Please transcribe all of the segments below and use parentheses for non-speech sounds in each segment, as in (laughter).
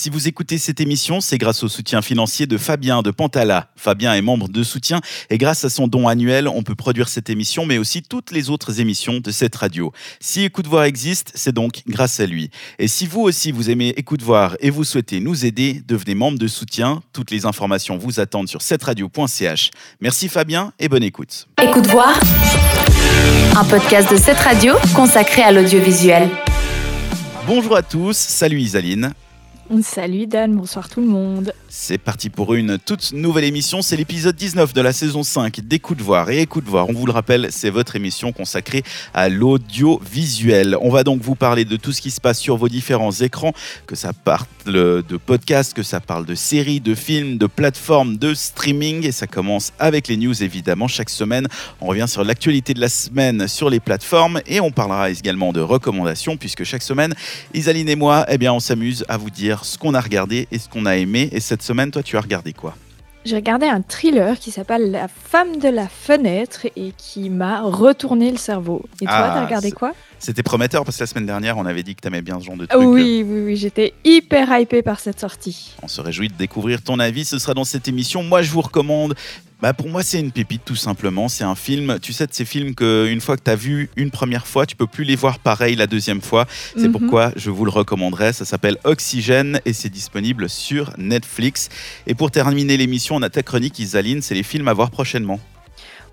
Si vous écoutez cette émission, c'est grâce au soutien financier de Fabien de Pantala. Fabien est membre de soutien et grâce à son don annuel, on peut produire cette émission, mais aussi toutes les autres émissions de cette radio. Si Écoute Voir existe, c'est donc grâce à lui. Et si vous aussi vous aimez Écoute Voir et vous souhaitez nous aider, devenez membre de soutien. Toutes les informations vous attendent sur cetteradio.ch. Merci Fabien et bonne écoute. Écoute Voir, un podcast de cette radio consacré à l'audiovisuel. Bonjour à tous, salut Isaline. Salut Dan, bonsoir tout le monde. C'est parti pour une toute nouvelle émission. C'est l'épisode 19 de la saison 5 d'Écoute Voir. Et Écoute Voir, on vous le rappelle, c'est votre émission consacrée à l'audiovisuel. On va donc vous parler de tout ce qui se passe sur vos différents écrans, que ça parle de podcasts, que ça parle de séries, de films, de plateformes, de streaming. Et ça commence avec les news évidemment. Chaque semaine, on revient sur l'actualité de la semaine sur les plateformes et on parlera également de recommandations puisque chaque semaine, Isaline et moi, eh bien, on s'amuse à vous dire ce qu'on a regardé et ce qu'on a aimé. Et cette semaine, toi, tu as regardé quoi? J'ai regardé un thriller qui s'appelle La femme de la fenêtre et qui m'a retourné le cerveau. Et toi, Ah, t'as regardé quoi? C'était prometteur parce que la semaine dernière, on avait dit que tu aimais bien ce genre de truc. Oui, oui, oui, j'étais hyper hypée par cette sortie. On se réjouit de découvrir ton avis. Ce sera dans cette émission. Moi, je vous recommande. Bah pour moi, c'est une pépite tout simplement. C'est un film. Tu sais, de ces films que une fois que tu as vu une première fois, tu peux plus les voir pareil la deuxième fois. C'est Mhm. pourquoi je vous le recommanderais. Ça s'appelle Oxygène et c'est disponible sur Netflix. Et pour terminer l'émission, on a ta chronique Isaline. C'est les films à voir prochainement.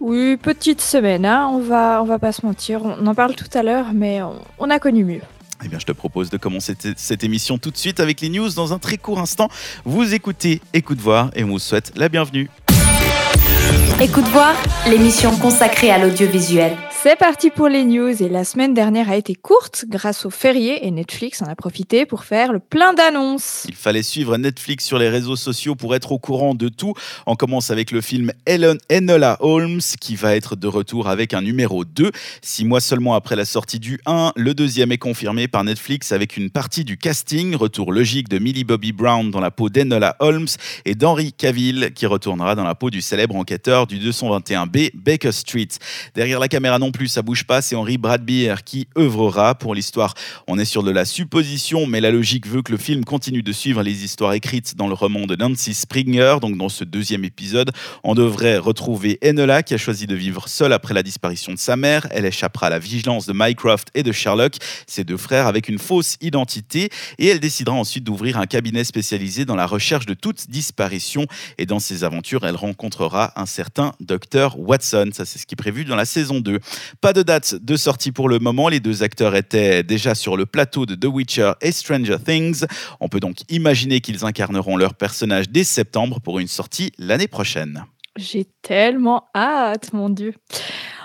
Oui, petite semaine, hein, on va, on va pas se mentir. On en parle tout à l'heure, mais on, on a connu mieux. Eh bien, je te propose de commencer cette émission tout de suite avec les news dans un très court instant. Vous écoutez Écoute Voir et on vous souhaite la bienvenue. Écoute Voir, l'émission consacrée à l'audiovisuel. C'est parti pour les news et la semaine dernière a été courte grâce au férié et Netflix en a profité pour faire le plein d'annonces. Il fallait suivre Netflix sur les réseaux sociaux pour être au courant de tout. On commence avec le film Ellen Enola Holmes qui va être de retour avec un numéro 2. Six mois seulement après la sortie du 1, le deuxième est confirmé par Netflix avec une partie du casting. Retour logique de Millie Bobby Brown dans la peau d'Enola Holmes et d'Henry Cavill qui retournera dans la peau du célèbre enquêteur du 221B Baker Street. Derrière la caméra non plus, ça bouge pas, c'est Henry Bradbeer qui œuvrera pour l'histoire. On est sur de la supposition, mais la logique veut que le film continue de suivre les histoires écrites dans le roman de Nancy Springer. Donc dans ce deuxième épisode, on devrait retrouver Enola qui a choisi de vivre seule après la disparition de sa mère. Elle échappera à la vigilance de Mycroft et de Sherlock, ses deux frères, avec une fausse identité. Et elle décidera ensuite d'ouvrir un cabinet spécialisé dans la recherche de toute disparition. Et dans ses aventures, elle rencontrera un certain docteur Watson. Ça, c'est ce qui est prévu dans la saison 2. Pas de date de sortie pour le moment. Les deux acteurs étaient déjà sur le plateau de The Witcher et Stranger Things. On peut donc imaginer qu'ils incarneront leur personnage dès septembre pour une sortie l'année prochaine. J'ai tellement hâte, mon Dieu.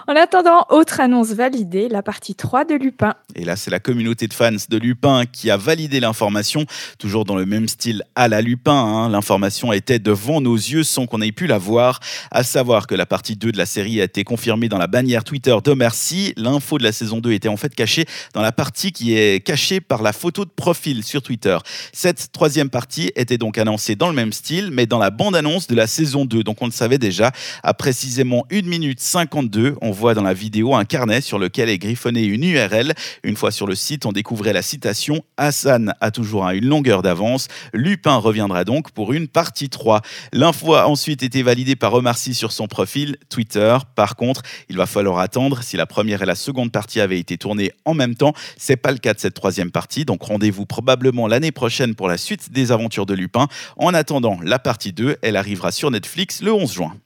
En attendant, autre annonce validée, la partie 3 de Lupin. Et là, c'est la communauté de fans de Lupin qui a validé l'information, toujours dans le même style à la Lupin. hein. L'information était devant nos yeux sans qu'on ait pu la voir. À savoir que la partie 2 de la série a été confirmée dans la bannière Twitter de Merci. L'info de la saison 2 était en fait cachée dans la partie qui est cachée par la photo de profil sur Twitter. Cette troisième partie était donc annoncée dans le même style, mais dans la bande-annonce de la saison 2. Donc on le savait déjà. À précisément 1 minute 52, on voit dans la vidéo un carnet sur lequel est griffonnée une URL. Une fois sur le site, on découvrait la citation Hassan a toujours une longueur d'avance. Lupin reviendra donc pour une partie 3. L'info a ensuite été validée par Omarcy sur son profil Twitter. Par contre, il va falloir attendre si la première et la seconde partie avaient été tournées en même temps. C'est pas le cas de cette troisième partie, donc rendez-vous probablement l'année prochaine pour la suite des aventures de Lupin. En attendant, la partie 2, elle arrivera sur Netflix le 11 juin.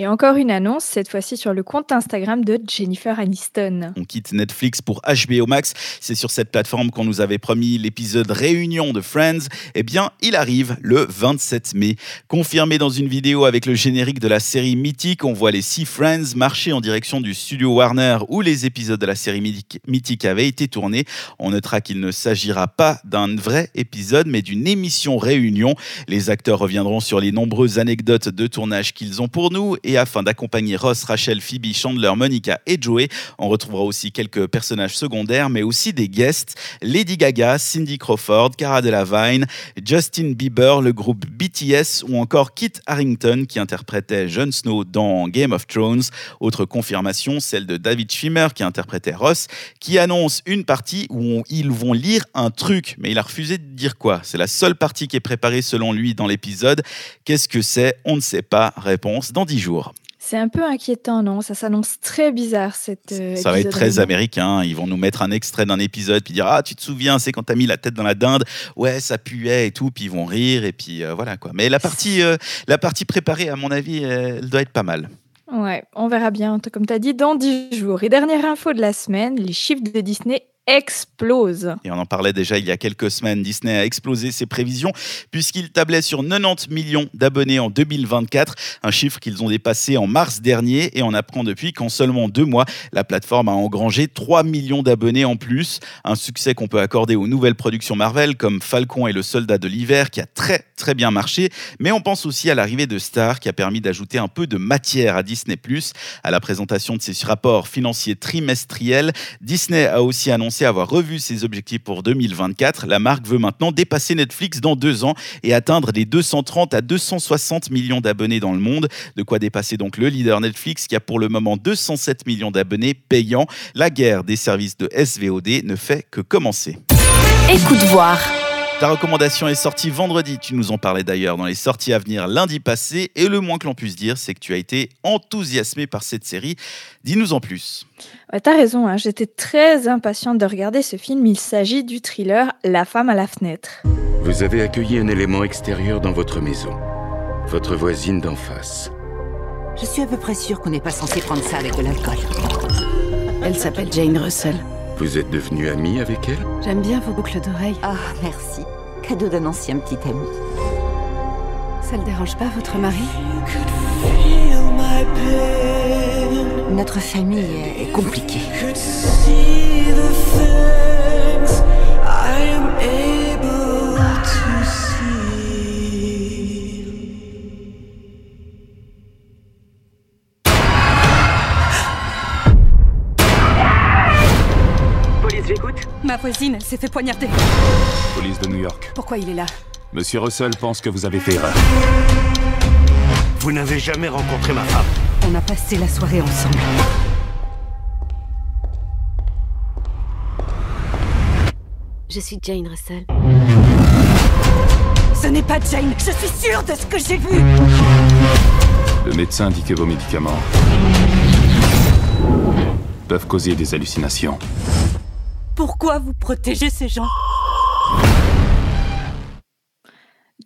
Et encore une annonce, cette fois-ci sur le compte Instagram de Jennifer Aniston. On quitte Netflix pour HBO Max. C'est sur cette plateforme qu'on nous avait promis l'épisode Réunion de Friends. Eh bien, il arrive le 27 mai. Confirmé dans une vidéo avec le générique de la série mythique, on voit les six Friends marcher en direction du studio Warner où les épisodes de la série mythique- avaient été tournés. On notera qu'il ne s'agira pas d'un vrai épisode, mais d'une émission Réunion. Les acteurs reviendront sur les nombreuses anecdotes de tournage qu'ils ont pour nous afin d'accompagner Ross, Rachel, Phoebe, Chandler, Monica et Joey, on retrouvera aussi quelques personnages secondaires, mais aussi des guests Lady Gaga, Cindy Crawford, Cara Delevingne, Justin Bieber, le groupe BTS ou encore Kit Harrington qui interprétait Jon Snow dans Game of Thrones. Autre confirmation, celle de David Schwimmer qui interprétait Ross, qui annonce une partie où ils vont lire un truc, mais il a refusé de dire quoi? C'est la seule partie qui est préparée selon lui dans l'épisode. Qu'est-ce que c'est? On ne sait pas. Réponse dans 10 jours. C'est un peu inquiétant, non? Ça s'annonce très bizarre, cette. euh, Ça va être très américain. Ils vont nous mettre un extrait d'un épisode, puis dire Ah, tu te souviens, c'est quand t'as mis la tête dans la dinde, ouais, ça puait et tout, puis ils vont rire, et puis euh, voilà quoi. Mais la partie, euh, la partie préparée, à mon avis, elle doit être pas mal. Ouais, on verra bien, comme tu as dit, dans 10 jours. Et dernière info de la semaine, les chiffres de Disney explosent. Et on en parlait déjà il y a quelques semaines. Disney a explosé ses prévisions puisqu'il tablait sur 90 millions d'abonnés en 2024, un chiffre qu'ils ont dépassé en mars dernier. Et on apprend depuis qu'en seulement deux mois, la plateforme a engrangé 3 millions d'abonnés en plus. Un succès qu'on peut accorder aux nouvelles productions Marvel comme Falcon et le Soldat de l'hiver qui a très très bien marché. Mais on pense aussi à l'arrivée de Star qui a permis d'ajouter un peu de matière à Disney+. À la présentation de ses rapports financiers trimestriels, Disney a aussi annoncé avoir revu ses objectifs pour 2024. La marque veut maintenant dépasser Netflix dans deux ans et atteindre les 230 à 260 millions d'abonnés dans le monde. De quoi dépasser donc le leader Netflix qui a pour le moment 207 millions d'abonnés payants. La guerre des services de SVOD ne fait que commencer. Écoute voir. Ta recommandation est sortie vendredi, tu nous en parlais d'ailleurs dans les sorties à venir lundi passé, et le moins que l'on puisse dire, c'est que tu as été enthousiasmé par cette série. Dis-nous en plus. Ouais, T'as raison, hein, j'étais très impatiente de regarder ce film. Il s'agit du thriller La femme à la fenêtre. Vous avez accueilli un élément extérieur dans votre maison. Votre voisine d'en face. Je suis à peu près sûre qu'on n'est pas censé prendre ça avec de l'alcool. Elle s'appelle Jane Russell. Vous êtes devenu ami avec elle J'aime bien vos boucles d'oreilles. Ah, merci. Cadeau d'un ancien petit ami. Ça le dérange pas, votre mari? Notre famille est- compliquée. Ma voisine, elle s'est fait poignarder. Police de New York. Pourquoi il est là Monsieur Russell pense que vous avez fait erreur. Vous n'avez jamais rencontré ma femme. On a passé la soirée ensemble. Je suis Jane Russell. Ce n'est pas Jane, je suis sûre de ce que j'ai vu Le médecin dit que vos médicaments peuvent causer des hallucinations. Pourquoi vous protégez ces gens?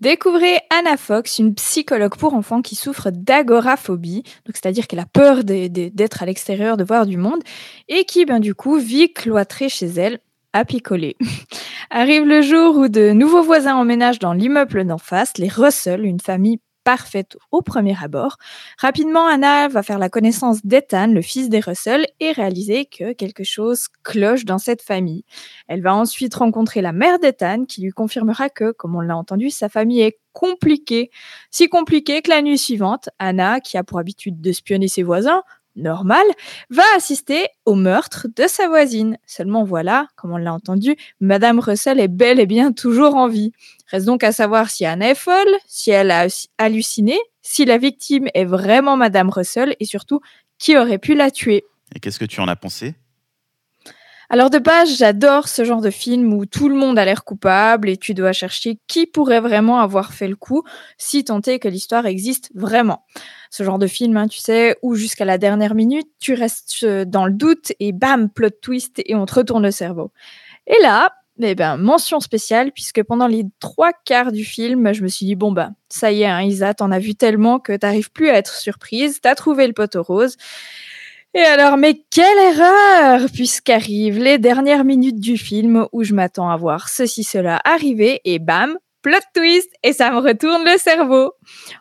Découvrez Anna Fox, une psychologue pour enfants qui souffre d'agoraphobie, c'est-à-dire qu'elle a peur d'être à l'extérieur, de voir du monde, et qui, ben, du coup, vit cloîtrée chez elle, à picoler. (laughs) Arrive le jour où de nouveaux voisins emménagent dans l'immeuble d'en face, les Russell, une famille parfaite au premier abord. Rapidement, Anna va faire la connaissance d'Ethan, le fils des Russell, et réaliser que quelque chose cloche dans cette famille. Elle va ensuite rencontrer la mère d'Ethan qui lui confirmera que, comme on l'a entendu, sa famille est compliquée. Si compliquée que la nuit suivante, Anna, qui a pour habitude de spionner ses voisins, normal, va assister au meurtre de sa voisine. Seulement voilà, comme on l'a entendu, Madame Russell est bel et bien toujours en vie. Reste donc à savoir si Anna est folle, si elle a halluciné, si la victime est vraiment Madame Russell et surtout qui aurait pu la tuer? Et qu'est-ce que tu en as pensé? Alors de base, j'adore ce genre de film où tout le monde a l'air coupable et tu dois chercher qui pourrait vraiment avoir fait le coup, si tant est que l'histoire existe vraiment. Ce genre de film, hein, tu sais, où jusqu'à la dernière minute, tu restes euh, dans le doute et bam, plot twist et on te retourne le cerveau. Et là, eh ben, mention spéciale, puisque pendant les trois quarts du film, je me suis dit, bon bah, ça y est, hein, Isa, t'en as vu tellement que t'arrives plus à être surprise, t'as trouvé le poteau rose. Et alors, mais quelle erreur Puisqu'arrivent les dernières minutes du film où je m'attends à voir ceci, cela arriver et bam, plot twist et ça me retourne le cerveau.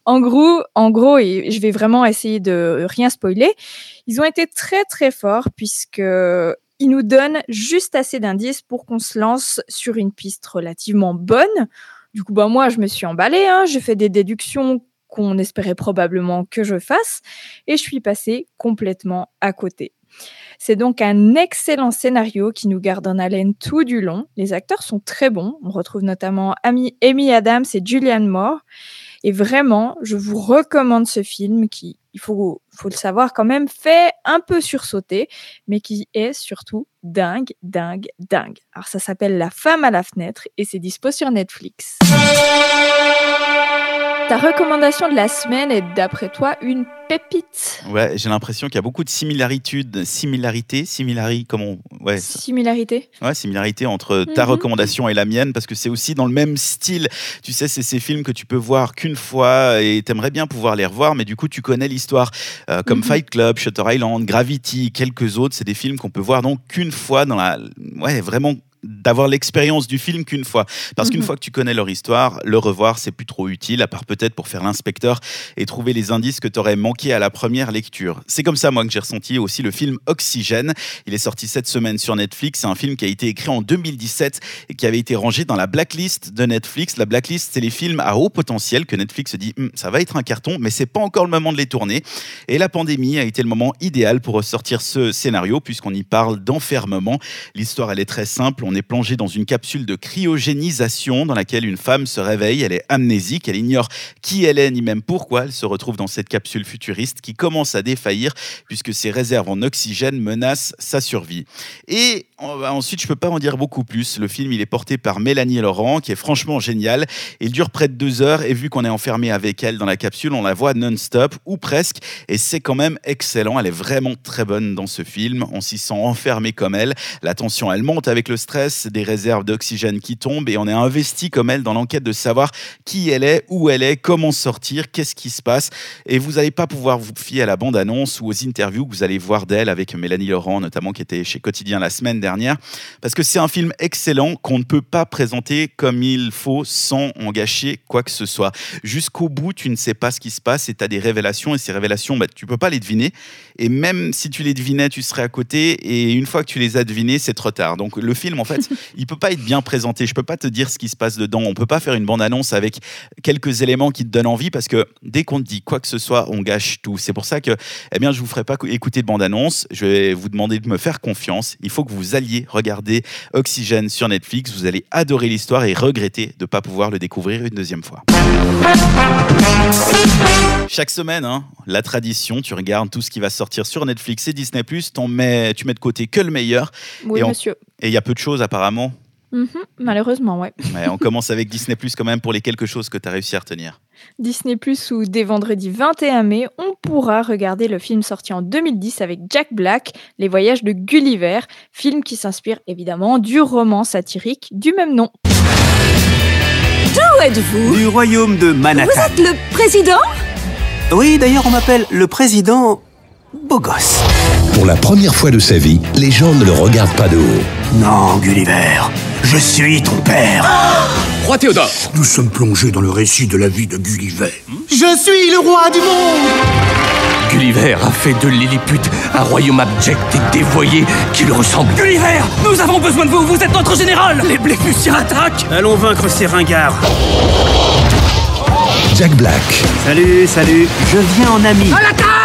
En gros, en gros, et je vais vraiment essayer de rien spoiler, ils ont été très très forts puisque ils nous donnent juste assez d'indices pour qu'on se lance sur une piste relativement bonne. Du coup, bah moi, je me suis emballée, hein, j'ai fait des déductions qu'on espérait probablement que je fasse, et je suis passée complètement à côté. C'est donc un excellent scénario qui nous garde en haleine tout du long. Les acteurs sont très bons. On retrouve notamment Amy Adams et Julianne Moore. Et vraiment, je vous recommande ce film qui, il faut, le savoir quand même, fait un peu sursauter, mais qui est surtout dingue, dingue, dingue. Alors ça s'appelle La femme à la fenêtre et c'est dispo sur Netflix. Ta recommandation de la semaine est d'après toi une pépite Ouais, j'ai l'impression qu'il y a beaucoup de similarités, similarités, similari, comment ouais. Similarité. Ouais, similarité entre ta mhm. recommandation et la mienne parce que c'est aussi dans le même style. Tu sais, c'est ces films que tu peux voir qu'une fois et t'aimerais bien pouvoir les revoir, mais du coup tu connais l'histoire. Euh, comme mhm. Fight Club, Shutter Island, Gravity, quelques autres, c'est des films qu'on peut voir donc qu'une fois dans la, ouais, vraiment d'avoir l'expérience du film qu'une fois. Parce qu'une mhm. fois que tu connais leur histoire, le revoir, c'est plus trop utile, à part peut-être pour faire l'inspecteur et trouver les indices que tu aurais manqué à la première lecture. C'est comme ça, moi, que j'ai ressenti aussi le film Oxygène. Il est sorti cette semaine sur Netflix. C'est un film qui a été écrit en 2017 et qui avait été rangé dans la blacklist de Netflix. La blacklist, c'est les films à haut potentiel que Netflix se dit, hum, ça va être un carton, mais c'est pas encore le moment de les tourner. Et la pandémie a été le moment idéal pour ressortir ce scénario, puisqu'on y parle d'enfermement. L'histoire, elle est très simple on est plongé dans une capsule de cryogénisation dans laquelle une femme se réveille, elle est amnésique, elle ignore qui elle est ni même pourquoi elle se retrouve dans cette capsule futuriste qui commence à défaillir puisque ses réserves en oxygène menacent sa survie. Et ensuite, je peux pas en dire beaucoup plus. Le film, il est porté par Mélanie Laurent, qui est franchement génial. Il dure près de deux heures et vu qu'on est enfermé avec elle dans la capsule, on la voit non-stop ou presque. Et c'est quand même excellent. Elle est vraiment très bonne dans ce film. On s'y sent enfermé comme elle. La tension, elle monte avec le stress des réserves d'oxygène qui tombent et on est investi comme elle dans l'enquête de savoir qui elle est, où elle est, comment sortir, qu'est-ce qui se passe. Et vous n'allez pas pouvoir vous fier à la bande-annonce ou aux interviews que vous allez voir d'elle avec Mélanie Laurent, notamment qui était chez Quotidien la semaine dernière, parce que c'est un film excellent qu'on ne peut pas présenter comme il faut sans en gâcher quoi que ce soit. Jusqu'au bout, tu ne sais pas ce qui se passe et tu as des révélations et ces révélations, bah, tu peux pas les deviner. Et même si tu les devinais, tu serais à côté et une fois que tu les as devinées, c'est trop tard. Donc le film, en fait, (laughs) il peut pas être bien présenté. Je peux pas te dire ce qui se passe dedans. On peut pas faire une bande-annonce avec quelques éléments qui te donnent envie parce que dès qu'on te dit quoi que ce soit, on gâche tout. C'est pour ça que, eh bien, je vous ferai pas écouter de bande-annonce. Je vais vous demander de me faire confiance. Il faut que vous alliez regarder Oxygène sur Netflix. Vous allez adorer l'histoire et regretter de pas pouvoir le découvrir une deuxième fois. Chaque semaine, hein, la tradition, tu regardes tout ce qui va sortir sur Netflix et Disney+, mets, tu mets de côté que le meilleur. Oui, monsieur. Et il y a peu de choses apparemment. Mhm, malheureusement, ouais. (laughs) On commence avec Disney Plus quand même pour les quelque chose que tu as réussi à retenir. Disney Plus où dès vendredi 21 mai, on pourra regarder le film sorti en 2010 avec Jack Black, Les voyages de Gulliver, film qui s'inspire évidemment du roman satirique du même nom. D'où êtes-vous? Du royaume de Manhattan. Vous êtes le président? Oui, d'ailleurs on m'appelle le président beau gosse. Pour la première fois de sa vie, les gens ne le regardent pas de haut. Non, Gulliver, je suis ton père. roi Théodore Nous sommes plongés dans le récit de la vie de Gulliver. Je suis le roi du monde Gulliver a fait de Lilliput un royaume abject et dévoyé qui le ressemble. Gulliver Nous avons besoin de vous, vous êtes notre général Les Bléfusiens attaquent Allons vaincre ces ringards Jack Black. Salut, salut, je viens en ami. À l'attaque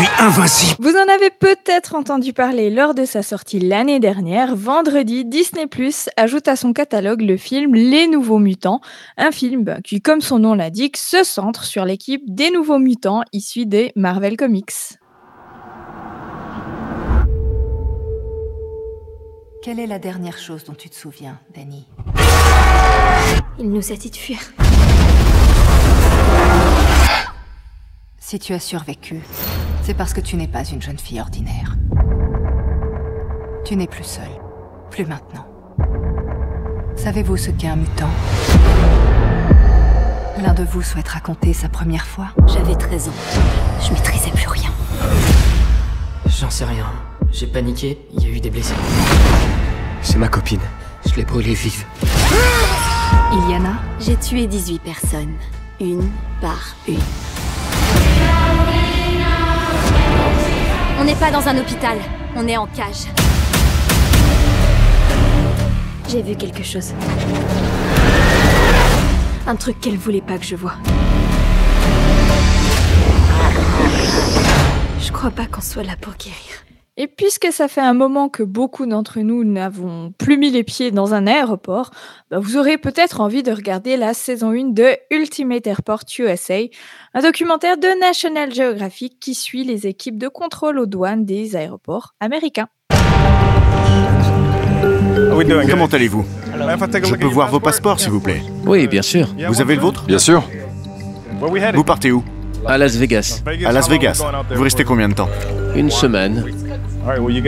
suis invincible. Vous en avez peut-être entendu parler lors de sa sortie l'année dernière. Vendredi, Disney Plus ajoute à son catalogue le film Les Nouveaux Mutants, un film qui, comme son nom l'indique, se centre sur l'équipe des Nouveaux Mutants issus des Marvel Comics. Quelle est la dernière chose dont tu te souviens, Danny? Il nous a dit de fuir. Si tu as survécu, c'est parce que tu n'es pas une jeune fille ordinaire. Tu n'es plus seule. Plus maintenant. Savez-vous ce qu'est un mutant? L'un de vous souhaite raconter sa première fois? J'avais 13 ans. Je maîtrisais plus rien. J'en sais rien. J'ai paniqué, il y a eu des blessés. C'est ma copine. Je l'ai brûlée vive. Iliana? J'ai tué 18 personnes. Une par une. On n'est pas dans un hôpital, on est en cage. J'ai vu quelque chose. Un truc qu'elle voulait pas que je vois. Je crois pas qu'on soit là pour guérir. Et puisque ça fait un moment que beaucoup d'entre nous n'avons plus mis les pieds dans un aéroport, bah vous aurez peut-être envie de regarder la saison 1 de Ultimate Airport USA, un documentaire de National Geographic qui suit les équipes de contrôle aux douanes des aéroports américains. Comment allez-vous? Je peux voir vos passeports, s'il vous plaît Oui, bien sûr. Vous avez le vôtre? Bien sûr. Vous partez où? À Las Vegas. À Las Vegas. Vous restez combien de temps? Une semaine.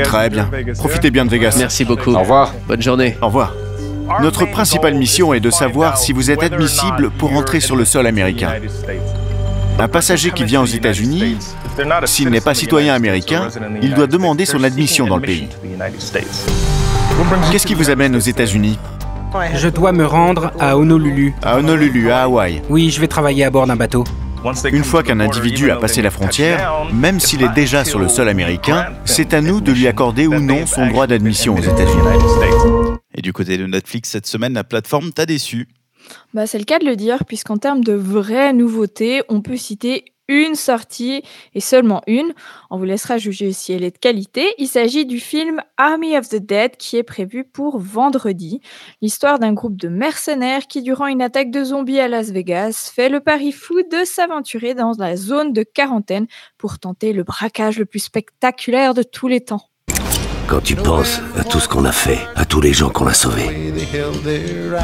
Très bien. Profitez bien de Vegas. Merci beaucoup. Au revoir. Bonne journée. Au revoir. Notre principale mission est de savoir si vous êtes admissible pour entrer sur le sol américain. Un passager qui vient aux États-Unis, s'il n'est pas citoyen américain, il doit demander son admission dans le pays. Qu'est-ce qui vous amène aux États-Unis? Je dois me rendre à Honolulu. À Honolulu, à Hawaï. Oui, je vais travailler à bord d'un bateau. Une fois qu'un individu a passé la frontière, même s'il est déjà sur le sol américain, c'est à nous de lui accorder ou non son droit d'admission aux États-Unis. Et du côté de Netflix, cette semaine, la plateforme t'a déçu. Bah, c'est le cas de le dire, puisqu'en termes de vraies nouveautés, on peut citer une sortie et seulement une. On vous laissera juger si elle est de qualité. Il s'agit du film Army of the Dead qui est prévu pour vendredi. L'histoire d'un groupe de mercenaires qui, durant une attaque de zombies à Las Vegas, fait le pari fou de s'aventurer dans la zone de quarantaine pour tenter le braquage le plus spectaculaire de tous les temps. Quand tu penses à tout ce qu'on a fait, à tous les gens qu'on a sauvés,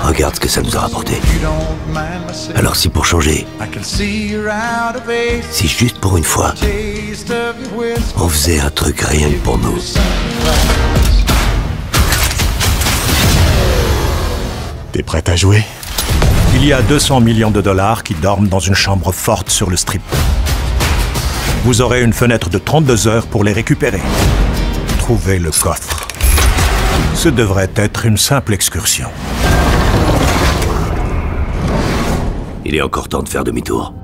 regarde ce que ça nous a rapporté. Alors si pour changer, si juste pour une fois, on faisait un truc rien que pour nous. T'es prête à jouer? Il y a 200 millions de dollars qui dorment dans une chambre forte sur le strip. Vous aurez une fenêtre de 32 heures pour les récupérer. Le coffre. Ce devrait être une simple excursion. Il est encore temps de faire demi-tour.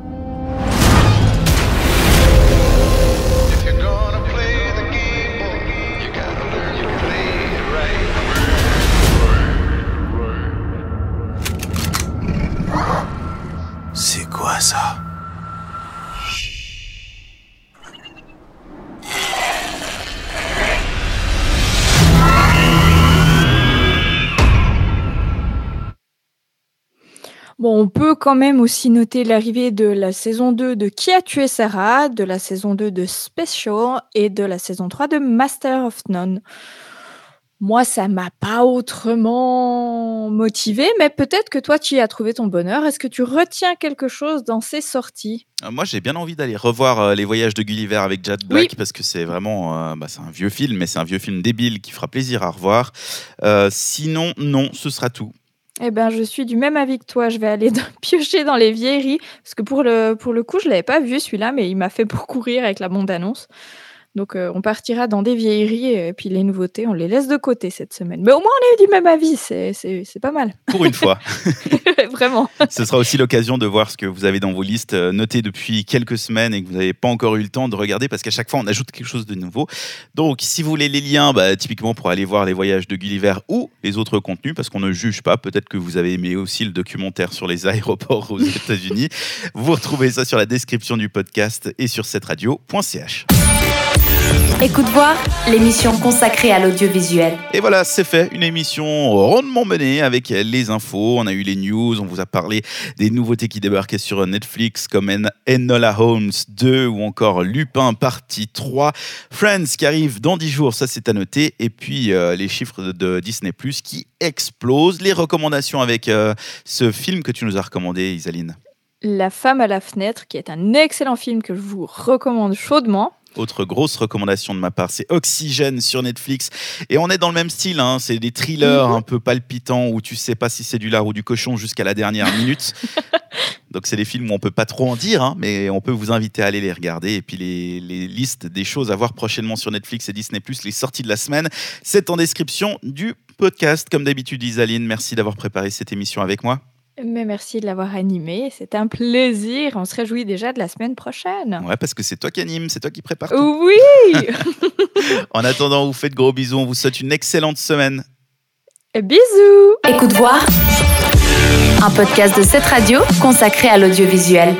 On peut quand même aussi noter l'arrivée de la saison 2 de Qui a tué Sarah, de la saison 2 de Special et de la saison 3 de Master of None. Moi, ça m'a pas autrement motivé, mais peut-être que toi, tu y as trouvé ton bonheur. Est-ce que tu retiens quelque chose dans ces sorties? Euh, Moi, j'ai bien envie d'aller revoir euh, Les Voyages de Gulliver avec Jack Black parce que c'est vraiment, euh, bah, c'est un vieux film, mais c'est un vieux film débile qui fera plaisir à revoir. Euh, sinon, non, ce sera tout. Eh ben, je suis du même avis que toi. Je vais aller (laughs) piocher dans les vieilleries parce que pour le, pour le coup, je l'avais pas vu celui-là, mais il m'a fait beaucoup rire avec la bande-annonce. Donc, euh, on partira dans des vieilleries et puis les nouveautés, on les laisse de côté cette semaine. Mais au moins, on est du même avis. C'est, pas mal. Pour une fois. (laughs) (laughs) Vraiment. Ce sera aussi l'occasion de voir ce que vous avez dans vos listes euh, notées depuis quelques semaines et que vous n'avez pas encore eu le temps de regarder parce qu'à chaque fois on ajoute quelque chose de nouveau. Donc si vous voulez les liens, bah, typiquement pour aller voir les voyages de Gulliver ou les autres contenus, parce qu'on ne juge pas, peut-être que vous avez aimé aussi le documentaire sur les (laughs) aéroports aux États-Unis, vous retrouvez ça sur la description du podcast et sur cette radio.ch. Écoute voir, l'émission consacrée à l'audiovisuel. Et voilà, c'est fait. Une émission rondement menée avec les infos. On a eu les news, on vous a parlé des nouveautés qui débarquaient sur Netflix comme En- Enola Holmes 2 ou encore Lupin partie 3. Friends qui arrive dans 10 jours, ça c'est à noter. Et puis euh, les chiffres de, de Disney Plus qui explosent. Les recommandations avec euh, ce film que tu nous as recommandé, Isaline. La femme à la fenêtre, qui est un excellent film que je vous recommande chaudement. Autre grosse recommandation de ma part, c'est Oxygène sur Netflix. Et on est dans le même style, hein. c'est des thrillers un peu palpitants où tu sais pas si c'est du lard ou du cochon jusqu'à la dernière (laughs) minute. Donc c'est des films où on peut pas trop en dire, hein, mais on peut vous inviter à aller les regarder. Et puis les, les listes des choses à voir prochainement sur Netflix et Disney+, les sorties de la semaine, c'est en description du podcast. Comme d'habitude, Isaline, merci d'avoir préparé cette émission avec moi. Mais merci de l'avoir animé. C'était un plaisir. On se réjouit déjà de la semaine prochaine. Ouais, parce que c'est toi qui anime, c'est toi qui prépare tout. Oui (laughs) En attendant, on vous fait de gros bisous, on vous souhaite une excellente semaine. Bisous Écoute voir un podcast de cette radio consacré à l'audiovisuel.